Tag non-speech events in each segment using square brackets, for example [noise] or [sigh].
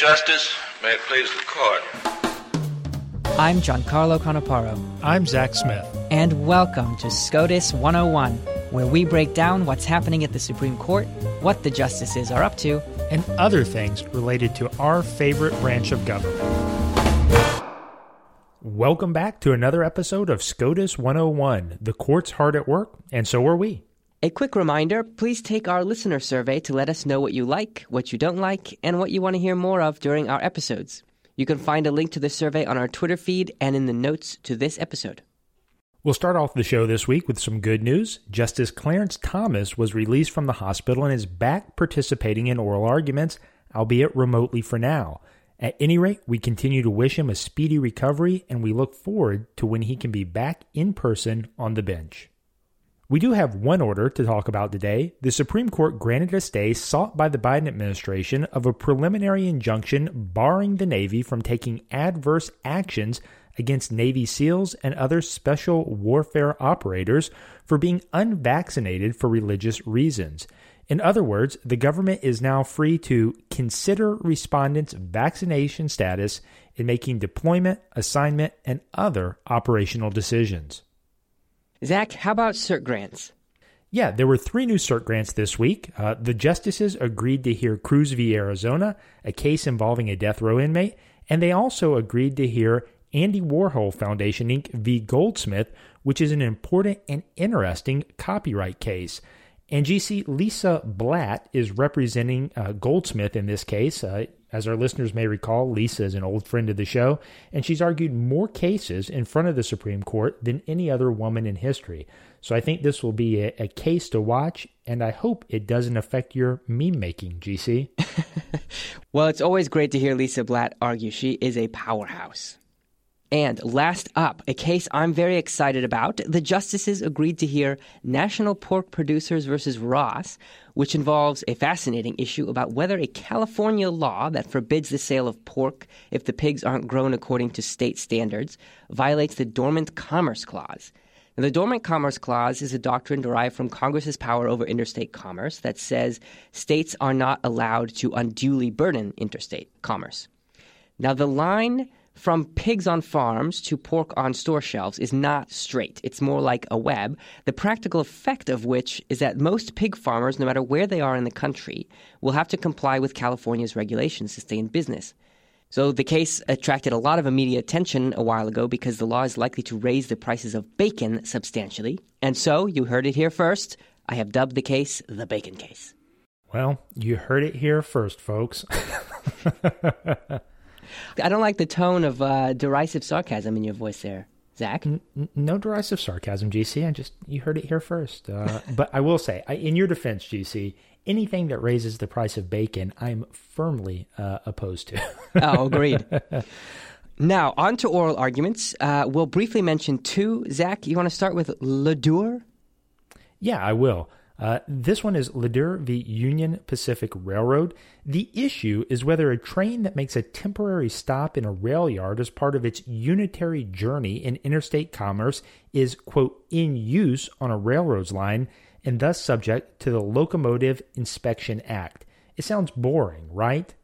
Justice. May it please the court. I'm Giancarlo Canaparo. I'm Zach Smith. And welcome to SCOTUS 101, where we break down what's happening at the Supreme Court, what the justices are up to, and other things related to our favorite branch of government. Welcome back to another episode of SCOTUS 101. The court's hard at work, and so are we. A quick reminder please take our listener survey to let us know what you like, what you don't like, and what you want to hear more of during our episodes. You can find a link to the survey on our Twitter feed and in the notes to this episode. We'll start off the show this week with some good news. Justice Clarence Thomas was released from the hospital and is back participating in oral arguments, albeit remotely for now. At any rate, we continue to wish him a speedy recovery and we look forward to when he can be back in person on the bench. We do have one order to talk about today. The Supreme Court granted a stay sought by the Biden administration of a preliminary injunction barring the Navy from taking adverse actions against Navy SEALs and other special warfare operators for being unvaccinated for religious reasons. In other words, the government is now free to consider respondents' vaccination status in making deployment, assignment, and other operational decisions. Zach, how about cert grants? Yeah, there were three new cert grants this week. Uh, the justices agreed to hear Cruz v. Arizona, a case involving a death row inmate, and they also agreed to hear Andy Warhol Foundation Inc. v. Goldsmith, which is an important and interesting copyright case. And GC Lisa Blatt is representing uh, Goldsmith in this case. Uh, as our listeners may recall, Lisa is an old friend of the show, and she's argued more cases in front of the Supreme Court than any other woman in history. So I think this will be a, a case to watch, and I hope it doesn't affect your meme making, GC. [laughs] well, it's always great to hear Lisa Blatt argue. She is a powerhouse. And last up, a case I'm very excited about. The justices agreed to hear National Pork Producers versus Ross, which involves a fascinating issue about whether a California law that forbids the sale of pork if the pigs aren't grown according to state standards violates the Dormant Commerce Clause. Now, the Dormant Commerce Clause is a doctrine derived from Congress's power over interstate commerce that says states are not allowed to unduly burden interstate commerce. Now, the line from pigs on farms to pork on store shelves is not straight. It's more like a web, the practical effect of which is that most pig farmers, no matter where they are in the country, will have to comply with California's regulations to stay in business. So the case attracted a lot of immediate attention a while ago because the law is likely to raise the prices of bacon substantially. And so, you heard it here first. I have dubbed the case the bacon case. Well, you heard it here first, folks. [laughs] I don't like the tone of uh, derisive sarcasm in your voice there, Zach. N- no derisive sarcasm, GC. I just you heard it here first. Uh, [laughs] but I will say, I, in your defense, GC, anything that raises the price of bacon, I'm firmly uh, opposed to. [laughs] oh, agreed. [laughs] Now, on to oral arguments. Uh, we'll briefly mention two. Zach, you want to start with Ledure? Yeah, I will. Uh, this one is Ledure v. Union Pacific Railroad. The issue is whether a train that makes a temporary stop in a rail yard as part of its unitary journey in interstate commerce is, quote, in use on a railroad's line and thus subject to the Locomotive Inspection Act. It sounds boring, right?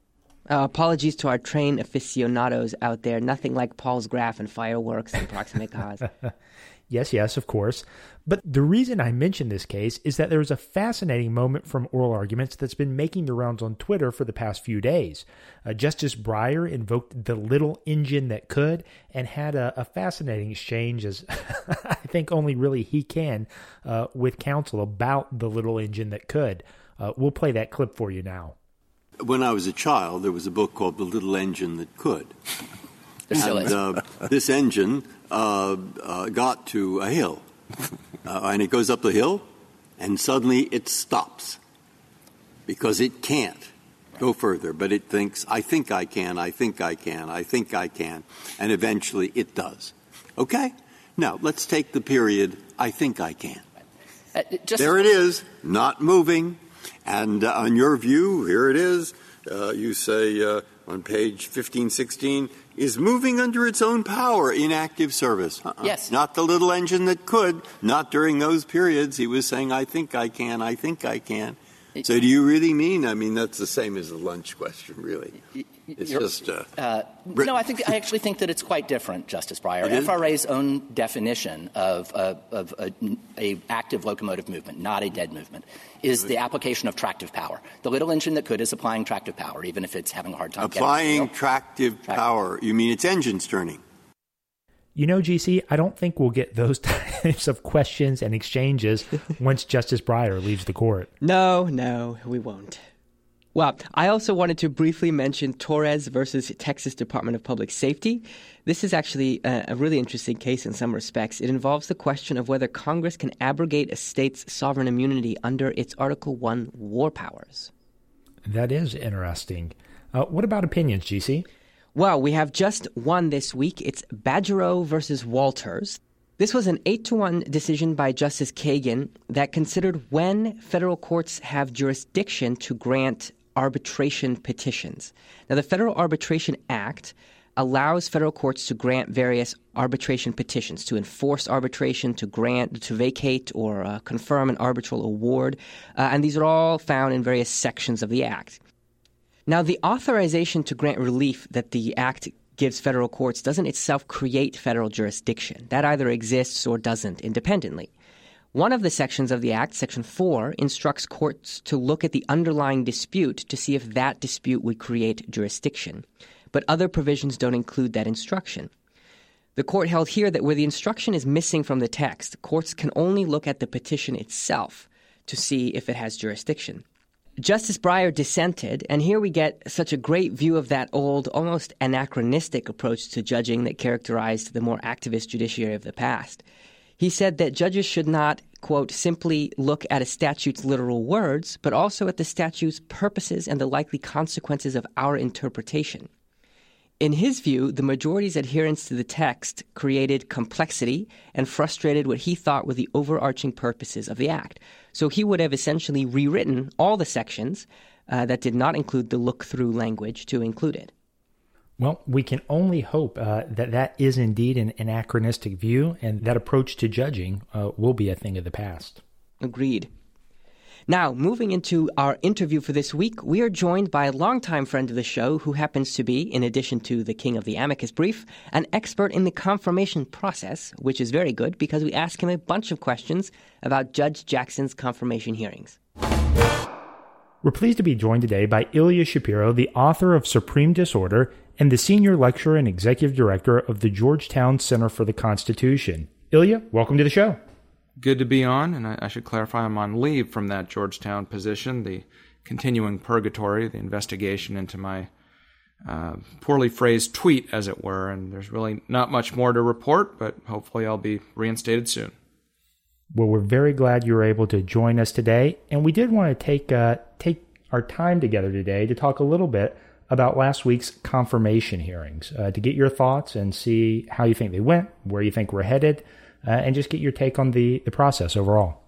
Uh, apologies to our train aficionados out there. Nothing like Palsgraf and fireworks and proximate cause. [laughs] Yes, yes, of course. But the reason I mention this case is that there is a fascinating moment from oral arguments that's been making the rounds on Twitter for the past few days. Uh, Justice Breyer invoked the little engine that could and had a, a fascinating exchange, as [laughs] I think only really he can, uh, with counsel about the little engine that could. Uh, we'll play that clip for you now. When I was a child, there was a book called The Little Engine That Could. And, uh, this engine uh, uh, got to a hill, uh, and it goes up the hill, and suddenly it stops because it can't go further, but it thinks, I think I can, I think I can, I think I can, and eventually it does. Okay? Now, let's take the period, I think I can. Uh, there it is, not moving. And uh, on your view, here it is. Uh, you say uh, on page 1516, is moving under its own power in active service. Uh-uh. Yes. Not the little engine that could, not during those periods. He was saying, I think I can, I think I can. So, do you really mean? I mean, that's the same as the lunch question, really. It's just. Uh, uh, no, I think I actually think that it's quite different, Justice Breyer. FRA's own definition of, uh, of a, a active locomotive movement, not a dead movement, is the application of tractive power. The little engine that could is applying tractive power, even if it's having a hard time applying getting tractive power. You mean it's engines turning? You know, GC, I don't think we'll get those [laughs] types of questions and exchanges [laughs] once Justice Breyer leaves the court. No, no, we won't. Well, I also wanted to briefly mention Torres versus Texas Department of Public Safety. This is actually a, a, really interesting case in some respects. It involves the question of whether Congress can abrogate a state's sovereign immunity under its Article 1 war powers. That is interesting. Uh, what about opinions, GC? Well, we have just one this week. It's Badgerow versus Walters. This was an 8 to 1 decision by Justice Kagan that considered when federal courts have jurisdiction to grant arbitration petitions. Now, the Federal Arbitration Act allows federal courts to grant various arbitration petitions to enforce arbitration, to grant, to vacate, or uh, confirm an arbitral award, uh, and these are all found in various sections of the Act. Now, the authorization to grant relief that the Act gives federal courts doesn't itself create federal jurisdiction. That either exists or doesn't independently. One of the sections of the Act, Section 4, instructs courts to look at the underlying dispute to see if that dispute would create jurisdiction. But other provisions don't include that instruction. The court held here that where the instruction is missing from the text, courts can only look at the petition itself to see if it has jurisdiction. Justice Breyer dissented, and here we get such a great view of that old, almost anachronistic approach to judging that characterized the more activist judiciary of the past. He said that judges should not, quote, simply look at a statute's literal words, but also at the statute's purposes and the likely consequences of our interpretation. In his view, the majority's adherence to the text created complexity and frustrated what he thought were the overarching purposes of the Act. So he would have essentially rewritten all the sections uh, that did not include the look through language to include it. Well, we can only hope uh, that that is indeed an anachronistic view and that approach to judging uh, will be a thing of the past. Agreed. Now, moving into our interview for this week, we are joined by a longtime friend of the show who happens to be, in addition to the king of the amicus brief, an expert in the confirmation process, which is very good because we ask him a bunch of questions about Judge Jackson's confirmation hearings. We're pleased to be joined today by Ilya Shapiro, the author of Supreme Disorder and the senior lecturer and executive director of the Georgetown Center for the Constitution. Ilya, welcome to the show. Good to be on, and I, I should clarify I'm on leave from that Georgetown position, the continuing purgatory, the investigation into my uh, poorly phrased tweet, as it were, and there's really not much more to report, but hopefully I'll be reinstated soon. Well, we're very glad you were able to join us today, and we did want to take uh, take our time together today to talk a little bit about last week's confirmation hearings uh, to get your thoughts and see how you think they went, where you think we're headed, uh, and just get your take on the, the process overall.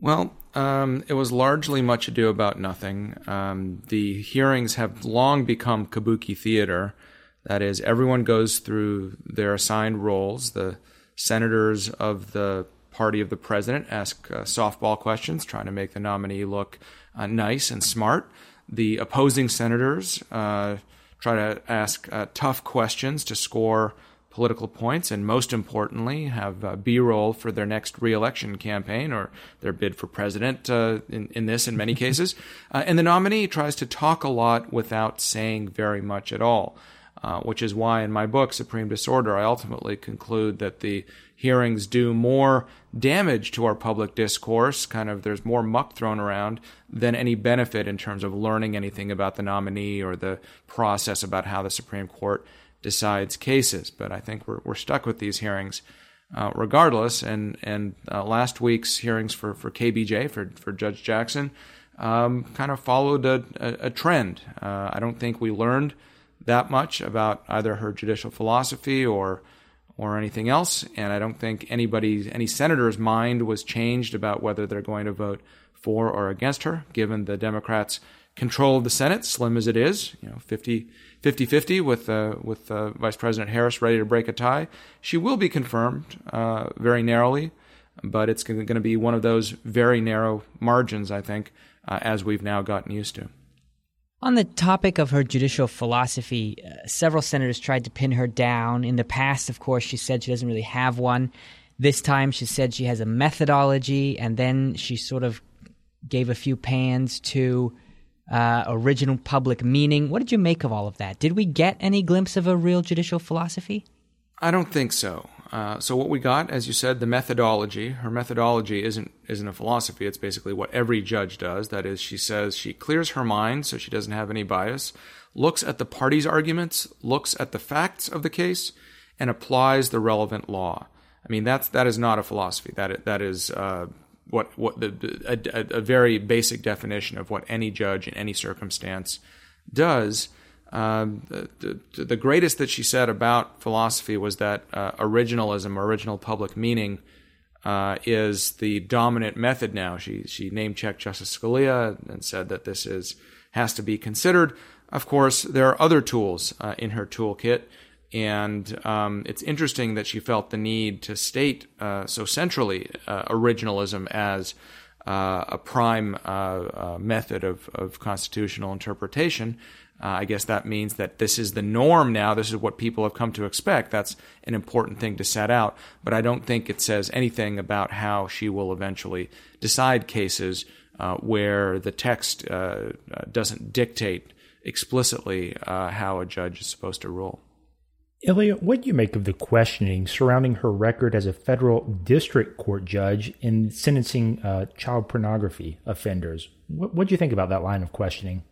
Well, um, it was largely much ado about nothing. Um, the hearings have long become kabuki theater. That is, everyone goes through their assigned roles. The senators of the party of the president ask uh, softball questions, trying to make the nominee look uh, nice and smart. The opposing senators uh, try to ask uh, tough questions to score political points, and most importantly, have uh, B-roll for their next reelection campaign or their bid for president. Uh, in, in this, in many [laughs] cases, uh, and the nominee tries to talk a lot without saying very much at all. Uh, which is why in my book, Supreme Disorder, I ultimately conclude that the hearings do more damage to our public discourse, kind of there's more muck thrown around than any benefit in terms of learning anything about the nominee or the process about how the Supreme Court decides cases. But I think we're, we're stuck with these hearings uh, regardless. And, and uh, last week's hearings for, for KBJ, for, for Judge Jackson, um, kind of followed a, a, a trend. Uh, I don't think we learned that much about either her judicial philosophy or or anything else, and I don't think anybody, any senator's mind was changed about whether they're going to vote for or against her, given the Democrats' control of the Senate, slim as it is, you know, 50 50 with, uh, with uh, Vice President Harris ready to break a tie. She will be confirmed uh, very narrowly, but it's going to be one of those very narrow margins, I think, uh, as we've now gotten used to. On the topic of her judicial philosophy, uh, several senators tried to pin her down. In the past, of course, she said she doesn't really have one. This time, she said she has a methodology, and then she sort of gave a few pans to uh, original public meaning. What did you make of all of that? Did we get any glimpse of a real judicial philosophy? I don't think so. Uh, so what we got, as you said, the methodology. Her methodology isn't isn't a philosophy. It's basically what every judge does. That is, she says she clears her mind so she doesn't have any bias, looks at the parties' arguments, looks at the facts of the case, and applies the relevant law. I mean, that's that is not a philosophy. That that is uh, what what the a, a, very basic definition of what any judge in any circumstance does. Um, the, the, the, greatest that she said about philosophy was that uh, originalism, original public meaning, uh, is the dominant method now. She she name checked Justice Scalia and said that this is has to be considered. Of course, there are other tools uh, in her toolkit, and um, it's interesting that she felt the need to state uh, so centrally uh, originalism as uh, a prime method of, of constitutional interpretation. Uh, I guess that means that this is the norm now. This is what people have come to expect. That's an important thing to set out. But I don't think it says anything about how she will eventually decide cases uh, where the text uh, uh doesn't dictate explicitly uh, how a judge is supposed to rule. Ilya, what do you make of the questioning surrounding her record as a federal district court judge in sentencing uh, child pornography offenders? What do you think about that line of questioning?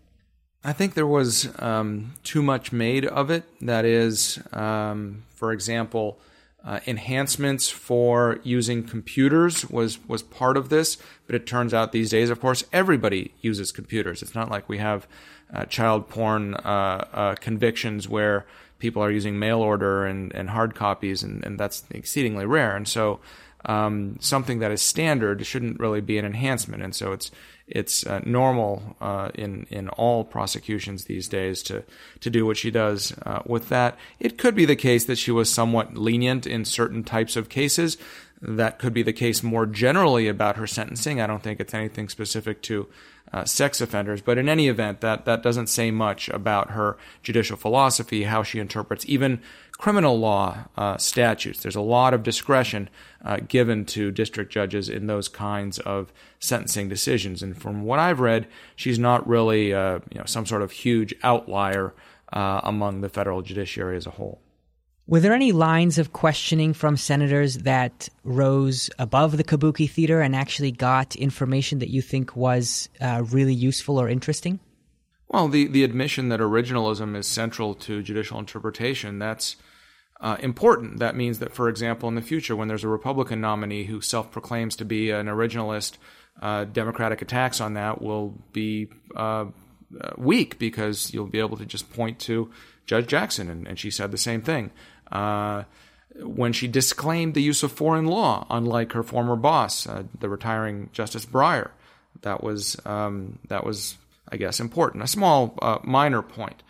I think there was um, too much made of it. That is, um, for example, uh, enhancements for using computers was was part of this. But it turns out these days, of course, everybody uses computers. It's not like we have uh, child porn uh, uh convictions where people are using mail order and, and hard copies, and, and that's exceedingly rare. And so, um, something that is standard shouldn't really be an enhancement. And so, it's it's uh, normal uh, in in all prosecutions these days to to do what she does uh, with that. It could be the case that she was somewhat lenient in certain types of cases. That could be the case more generally about her sentencing. I don't think it's anything specific to uh, sex offenders, but in any event, that that doesn't say much about her judicial philosophy, how she interprets even criminal law uh, statutes. There's a lot of discretion uh, given to district judges in those kinds of sentencing decisions. And from what I've read, she's not really uh, you know some sort of huge outlier uh, among the federal judiciary as a whole. Were there any lines of questioning from senators that rose above the kabuki theater and actually got information that you think was uh, really useful or interesting? Well, the, the admission that originalism is central to judicial interpretation, that's uh, important. That means that, for example, in the future, when there's a Republican nominee who self proclaims to be an originalist, uh, Democratic attacks on that will be uh, uh, weak because you'll be able to just point to Judge Jackson, and, and she said the same thing. Uh, when she disclaimed the use of foreign law, unlike her former boss, uh, the retiring Justice Breyer, that was um, that was, I guess, important. A small, minor point.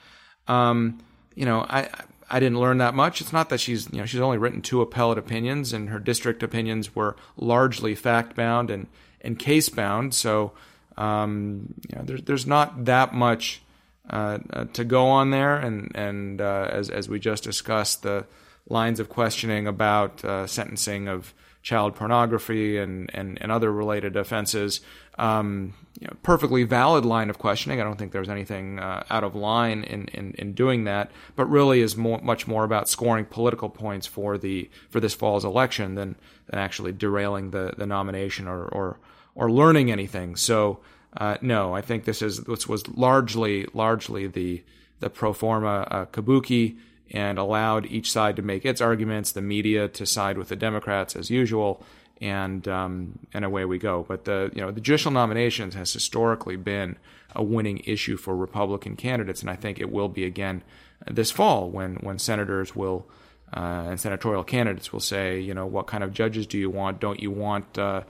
Um, you know, I I didn't learn that much. It's not that she's you know she's only written two appellate opinions, and her district opinions were largely fact bound and and case bound. So um, you know, there's there's not that much uh, uh, to go on there, and and uh, as as we just discussed, the lines of questioning about uh, sentencing of child pornography and and, and other related offenses um, you know, perfectly valid line of questioning. I don't think there's anything uh, out of line in, in, in, doing that, but really is more, much more about scoring political points for the for this fall's election than than actually derailing the, the nomination or, or or learning anything. So uh, no, I think this is this was largely largely the the pro forma uh, kabuki and allowed each side to make its arguments, the media to side with the Democrats as usual, and um, and away we go. But the you know the judicial nominations has historically been a winning issue for Republican candidates, and I think it will be again this fall when when senators will. Uh, and senatorial candidates will say, you know, what kind of judges do you want? Don't you want uh,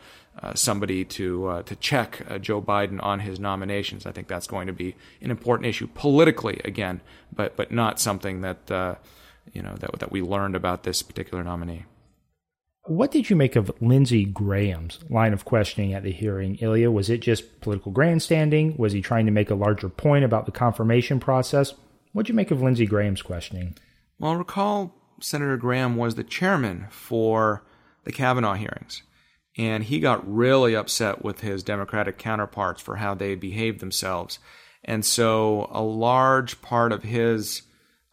uh, somebody to uh, to check uh, Joe Biden on his nominations? I think that's going to be an important issue politically, again, but but not something that uh, you know that that we learned about this particular nominee. What did you make of Lindsey Graham's line of questioning at the hearing, Ilya? Was it just political grandstanding? Was he trying to make a larger point about the confirmation process? What did you make of Lindsey Graham's questioning? Well, recall Senator Graham was the chairman for the Kavanaugh hearings, and he got really upset with his Democratic counterparts for how they behaved themselves. And so a large part of his,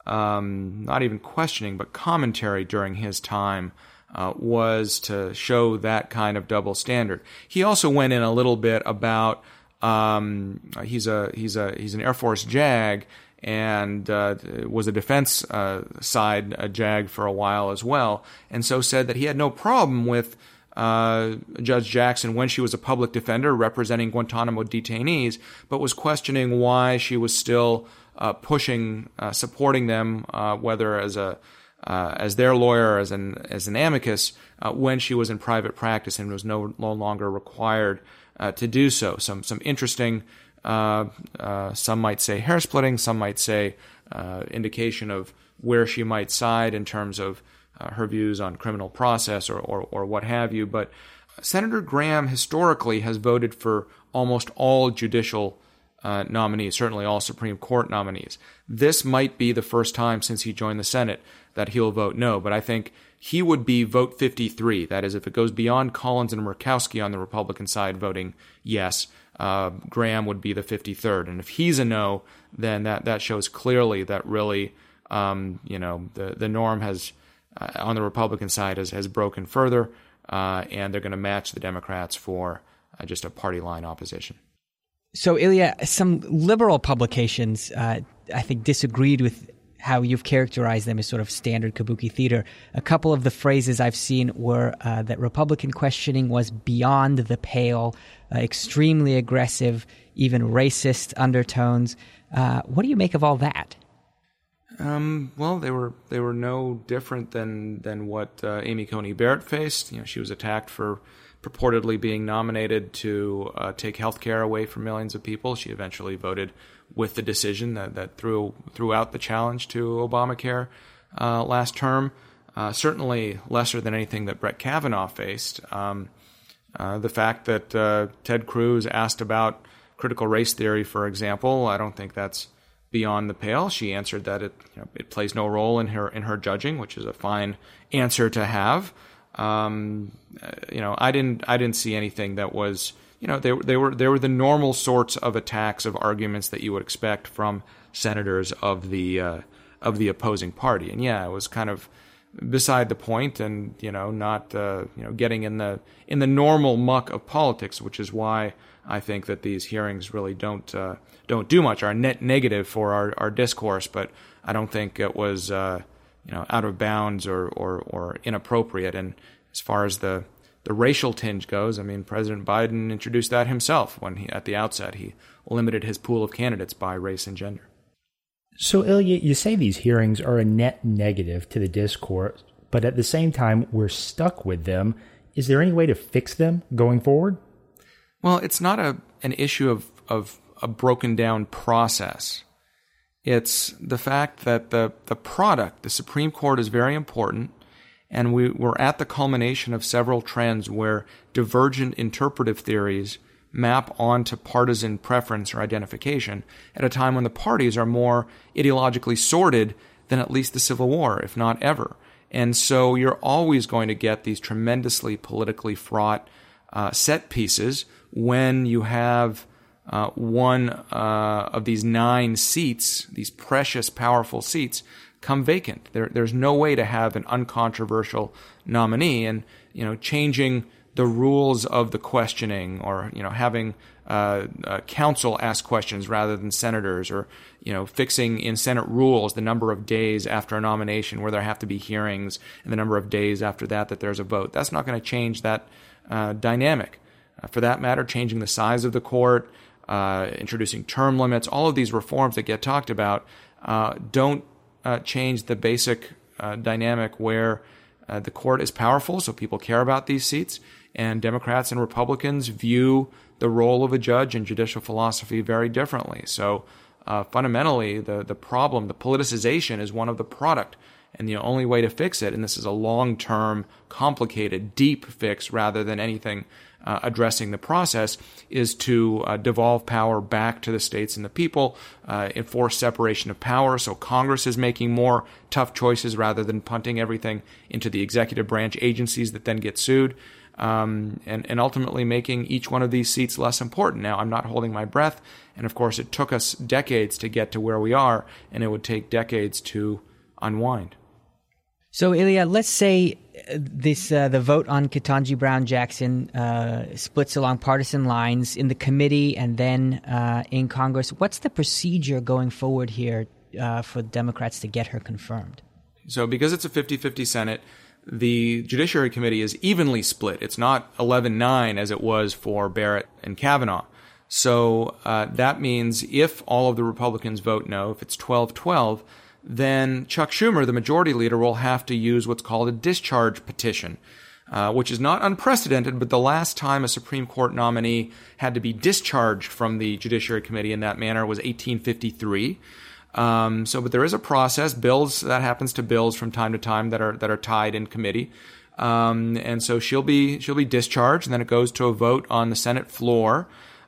um, not even questioning, but commentary during his time uh, was to show that kind of double standard. He also went in a little bit about um, he's a he's a he's an Air Force JAG and uh, was a defense uh, side a JAG for a while as well, and so said that he had no problem with. Uh, Judge Jackson, when she was a public defender representing Guantanamo detainees, but was questioning why she was still uh, pushing, uh, supporting them, whether as a uh, as their lawyer, as an as an amicus, uh, when she was in private practice and was no, no longer required uh, to do so. Some some interesting, uh, uh, some might say hair splitting, some might say uh, indication of where she might side in terms of her views on criminal process or, or or what have you. But Senator Graham historically has voted for almost all judicial uh, nominees, certainly all Supreme Court nominees. This might be the first time since he joined the Senate that he'll vote no, but I think he would be vote 53. That is, if it goes beyond Collins and Murkowski on the Republican side voting yes, uh, Graham would be the 53rd. And if he's a no, then that, that shows clearly that really, um, you know, the, the norm has, uh, on the Republican side, has, has broken further, uh, and they're going to match the Democrats for uh, just a party line opposition. So, Ilya, some liberal publications, uh, I think, disagreed with how you've characterized them as sort of standard kabuki theater. A couple of the phrases I've seen were uh, that Republican questioning was beyond the pale, uh, extremely aggressive, even racist undertones. Uh, what do you make of all that? Um, well, they were they were no different than than what uh, Amy Coney Barrett faced. You know, she was attacked for purportedly being nominated to uh, take health care away from millions of people. She eventually voted with the decision that, that threw, threw out the challenge to Obamacare uh, last term. Uh, certainly lesser than anything that Brett Kavanaugh faced. Um, uh, the fact that uh, Ted Cruz asked about critical race theory, for example, I don't think that's beyond the pale. She answered that it you know, it plays no role in her in her judging, which is a fine answer to have. Um, you know, I didn't I didn't see anything that was you know they they were they were the normal sorts of attacks of arguments that you would expect from senators of the uh, of the opposing party. And yeah, it was kind of beside the point, and you know, not uh, you know getting in the in the normal muck of politics, which is why I think that these hearings really don't uh, don't do much. Are net negative for our, our discourse, but I don't think it was uh, you know out of bounds or, or, or inappropriate. And as far as the the racial tinge goes, I mean, President Biden introduced that himself when he at the outset he limited his pool of candidates by race and gender. So, Ilya, you say these hearings are a net negative to the discourse, but at the same time, we're stuck with them. Is there any way to fix them going forward? Well, it's not a an issue of of a broken down process. It's the fact that the, the product, the Supreme Court, is very important. And we, we're at the culmination of several trends where divergent interpretive theories map onto partisan preference or identification at a time when the parties are more ideologically sorted than at least the Civil War, if not ever. And so you're always going to get these tremendously politically fraught uh, set pieces when you have uh, one uh, of these nine seats, these precious, powerful seats, come vacant. There, there's no way to have an uncontroversial nominee, and you know, changing the rules of the questioning, or you know, having uh, uh, counsel ask questions rather than senators, or you know, fixing in Senate rules the number of days after a nomination where there have to be hearings, and the number of days after that that there's a vote. That's not going to change that uh, dynamic. Uh, for that matter, changing the size of the court uh, introducing term limits, all of these reforms that get talked about uh, don't uh, change the basic uh, dynamic where uh, the court is powerful, so people care about these seats, and Democrats and Republicans view the role of a judge in judicial philosophy very differently. So fundamentally, the, the problem, the politicization, is one of the product And the only way to fix it, and this is a long term, complicated, deep fix rather than anything uh, addressing the process, is to uh, devolve power back to the states and the people, uh, enforce separation of power. So Congress is making more tough choices rather than punting everything into the executive branch agencies that then get sued. Um, and, and ultimately making each one of these seats less important. Now, I'm not holding my breath. And of course, it took us decades to get to where we are, and it would take decades to unwind. So, Ilya, let's say this uh, the vote on Ketanji Brown Jackson uh, splits along partisan lines in the committee and then uh, in Congress. What's the procedure going forward here uh, for Democrats to get her confirmed? So, because it's a 50 50 Senate, the Judiciary Committee is evenly split. It's not 11 9 as it was for Barrett and Kavanaugh. So, uh, that means if all of the Republicans vote no, if it's 12 12, then Chuck Schumer, the majority leader, will have to use what's called a discharge petition, uh, which is not unprecedented, but the last time a Supreme Court nominee had to be discharged from the Judiciary Committee in that manner was 1853. Um, so, but there is a process. Bills that happens to bills from time to time that are that are tied in committee, um, and so she'll be she'll be discharged, and then it goes to a vote on the Senate floor.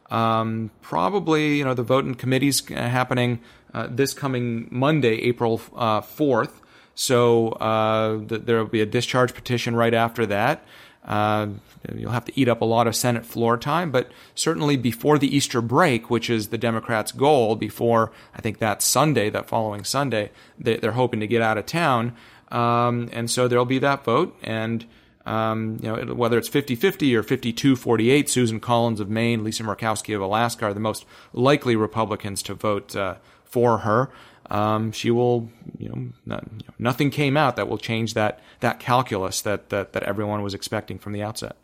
Um, probably, you know, the vote in committees uh, happening uh, this coming Monday, April uh, 4th. So uh, th- there will be a discharge petition right after that. Uh, you'll have to eat up a lot of Senate floor time, but certainly before the Easter break, which is the Democrats' goal, before I think that Sunday, that following Sunday, they, are hoping to get out of town. Um, and so there'll be that vote. And um, you know, whether it's 50-50 or 52-48, Susan Collins of Maine, Lisa Murkowski of Alaska are the most likely Republicans to vote uh, for her. Um, she will, you know, not, you know, nothing came out that will change that that calculus that, that that everyone was expecting from the outset.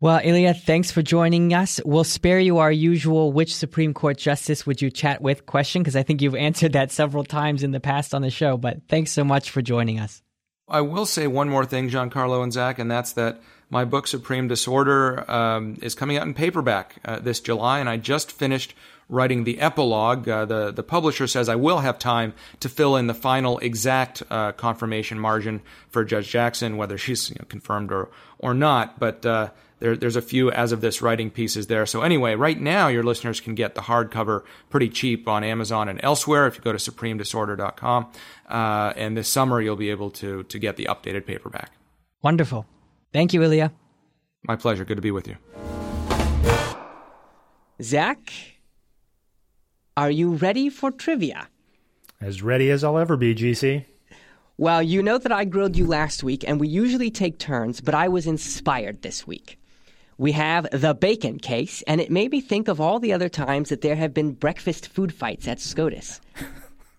Well, Ilya, thanks for joining us. We'll spare you our usual which Supreme Court justice would you chat with question because I think you've answered that several times in the past on the show. But thanks so much for joining us. I will say one more thing, Giancarlo and Zach, and that's that my book Supreme Disorder um, is coming out in paperback uh, this July, and I just finished writing the epilogue. Uh, the the publisher says I will have time to fill in the final exact uh, confirmation margin for Judge Jackson, whether she's you know, confirmed or or not. But uh, there, there's a few as of this writing pieces there. So anyway, right now your listeners can get the hardcover pretty cheap on Amazon and elsewhere if you go to supremedisorder.com. Uh, and this summer you'll be able to to get the updated paperback. Wonderful. Thank you, Ilya. My pleasure. Good to be with you. Zach, are you ready for trivia? As ready as I'll ever be, GC. Well, you know that I grilled you last week, and we usually take turns, but I was inspired this week. We have the bacon case, and it made me think of all the other times that there have been breakfast food fights at SCOTUS.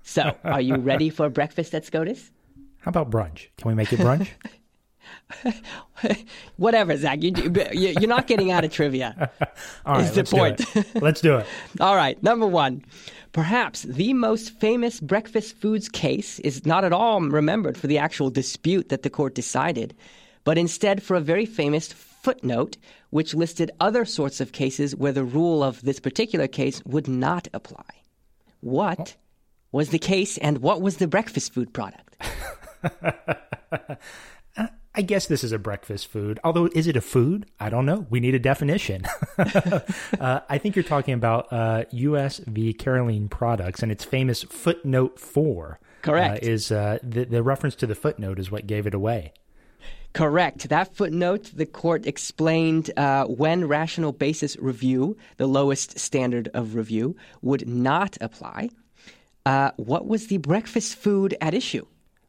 So, are you ready for breakfast at SCOTUS? How about brunch? Can we make it brunch? [laughs] [laughs] Whatever, Zach. You, you're not getting out of trivia. [laughs] All right, is the point. Do let's do it. [laughs] All right, number one. Perhaps the most famous breakfast foods case is not at all remembered for the actual dispute that the court decided, but instead for a very famous footnote which listed other sorts of cases where the rule of this particular case would not apply. What was the case and what was the breakfast food product? I guess this is a breakfast food. Although, is it a food? I don't know. We need a definition. [laughs] uh, I think you're talking about uh, U.S. v. Carolene Products and its famous footnote four. Correct. Uh, is uh, the, the reference to the footnote is what gave it away. Correct. That footnote, the court explained uh, when rational basis review, the lowest standard of review, would not apply. Uh, what was the breakfast food at issue?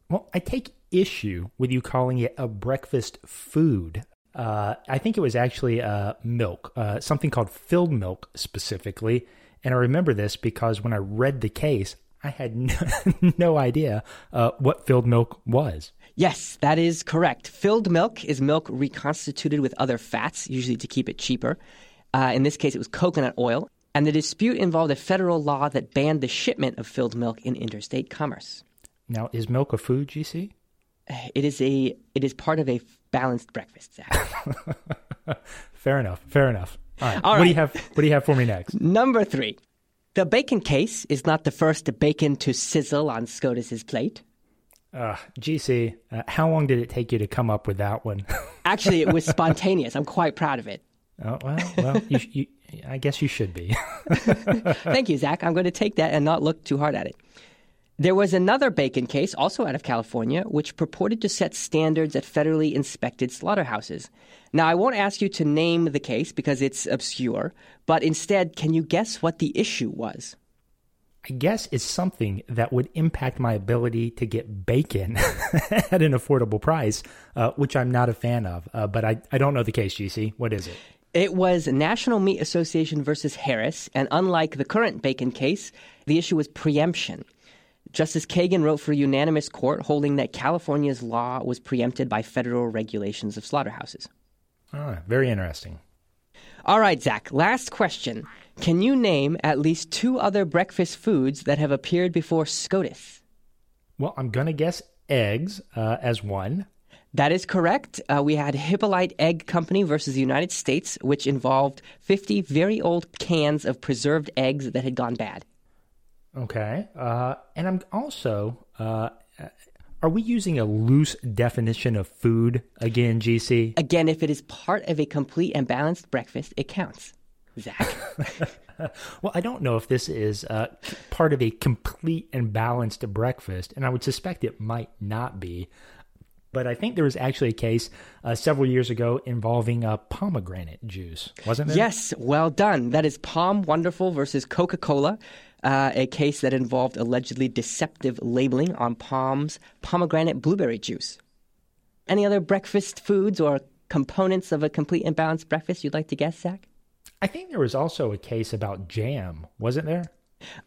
Well, I take issue with you calling it a breakfast food. Uh, I think it was actually uh, milk, uh, something called filled milk specifically. And I remember this because when I read the case, I had no, [laughs] no idea uh, what filled milk was. Yes, that is correct. Filled milk is milk reconstituted with other fats, usually to keep it cheaper. Uh, in this case, it was coconut oil. And the dispute involved a federal law that banned the shipment of filled milk in interstate commerce. Now, is milk a food, GC? [sighs] It is a it is part of a balanced breakfast, Zach. [laughs] fair enough. Fair enough. All right. All what do you have? What do you have for me next? [laughs] Number three, the bacon case is not the first bacon to sizzle on SCOTUS's plate. Uh, GC, uh, how long did it take you to come up with that one? [laughs] Actually, it was spontaneous. I'm quite proud of it. Oh, well, well, you, you, I guess you should be. Thank you, Zach. I'm going to take that and not look too hard at it. There was another bacon case, also out of California, which purported to set standards at federally inspected slaughterhouses. Now, I won't ask you to name the case because it's obscure, but instead, can you guess what the issue was? I guess it's something that would impact my ability to get bacon [laughs] at an affordable price, uh, which I'm not a fan of. Uh, but I, I don't know the case, GC. What is it? It was National Meat Association versus Harris, and unlike the current bacon case, the issue was preemption. Justice Kagan wrote for a unanimous court holding that California's law was preempted by federal regulations of slaughterhouses. Ah, very interesting. All right, Zach, last question. Can you name at least two other breakfast foods that have appeared before SCOTUS? Well, I'm going to guess eggs uh, as one. That is correct. Uh, we had Hippolyte Egg Company versus the United States, which involved 50 very old cans of preserved eggs that had gone bad. Okay. Uh, and I'm also, uh, are we using a loose definition of food again, GC? Again, if it is part of a complete and balanced breakfast, it counts. Zach? [laughs] well, I don't know if this is uh, part of a complete and balanced breakfast, and I would suspect it might not be. But I think there was actually a case uh, several years ago involving uh, pomegranate juice, wasn't there? Yes, well done. That is POM Wonderful versus Coca Cola, uh, a case that involved allegedly deceptive labeling on POM's pomegranate blueberry juice. Any other breakfast foods or components of a complete and balanced breakfast you'd like to guess, Zach? I think there was also a case about jam, wasn't there?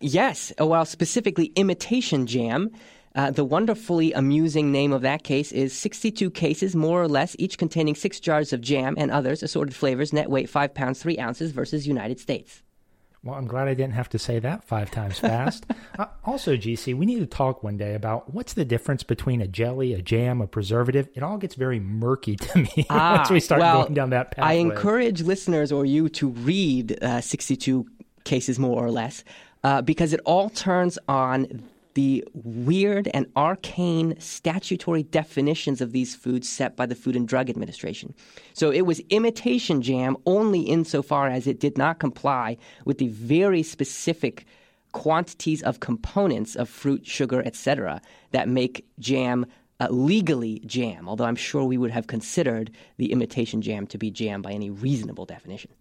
Yes, well, specifically imitation jam. Uh, the wonderfully amusing name of that case is 62 cases, more or less, each containing six jars of jam and others, assorted flavors, net weight 5 pounds 3 ounces versus United States. Well, I'm glad I didn't have to say that five times fast. [laughs] uh, also, GC, we need to talk one day about what's the difference between a jelly, a jam, a preservative. It all gets very murky [laughs] to me ah, once we start well, going down that path. I encourage listeners or you to read uh, 62 cases, more or less, uh, because it all turns on the weird and arcane statutory definitions of these foods set by the Food and Drug Administration. So it was imitation jam only insofar as it did not comply with the very specific quantities of components of fruit, sugar, etc., that make jam uh, legally jam, although I'm sure we would have considered the imitation jam to be jam by any reasonable definition.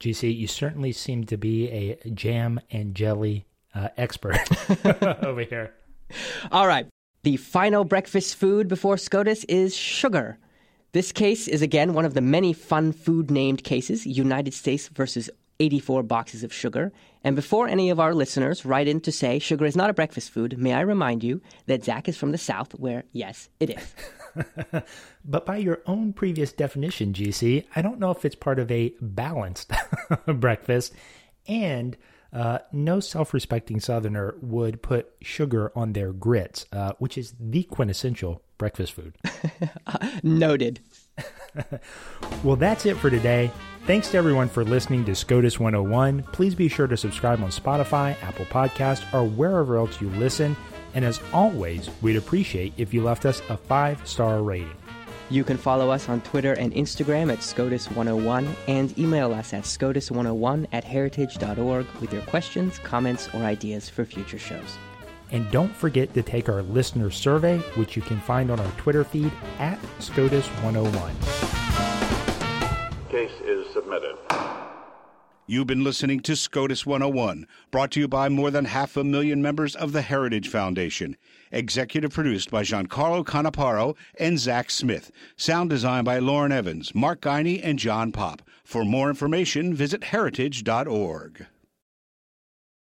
GC, you certainly seem to be a jam and jelly uh, expert [laughs] [laughs] over here. All right. The final breakfast food before SCOTUS is sugar. This case is again one of the many fun food named cases United States versus 84 boxes of sugar. And before any of our listeners write in to say sugar is not a breakfast food, may I remind you that Zach is from the South, where, yes, it is. [laughs] but by your own previous definition, GC, I don't know if it's part of a balanced breakfast. And uh, no self respecting Southerner would put sugar on their grits, uh, which is the quintessential breakfast food. [laughs] Noted. well, that's it for today. Thanks to everyone for listening to SCOTUS 101. Please be sure to subscribe on Spotify, Apple Podcast, or wherever else you listen. And as always, we'd appreciate if you left us a five star rating. You can follow us on Twitter and Instagram at SCOTUS101 and email us at SCOTUS101 at heritage.org with your questions, comments, or ideas for future shows. And don't forget to take our listener survey, which you can find on our Twitter feed at SCOTUS101. Case is submitted. You've been listening to SCOTUS 101, brought to you by more than half a million members of the Heritage Foundation. Executive produced by Giancarlo Canaparo and Zach Smith. Sound designed by Lauren Evans, Mark Guiney, and John Pop. For more information, visit heritage.org.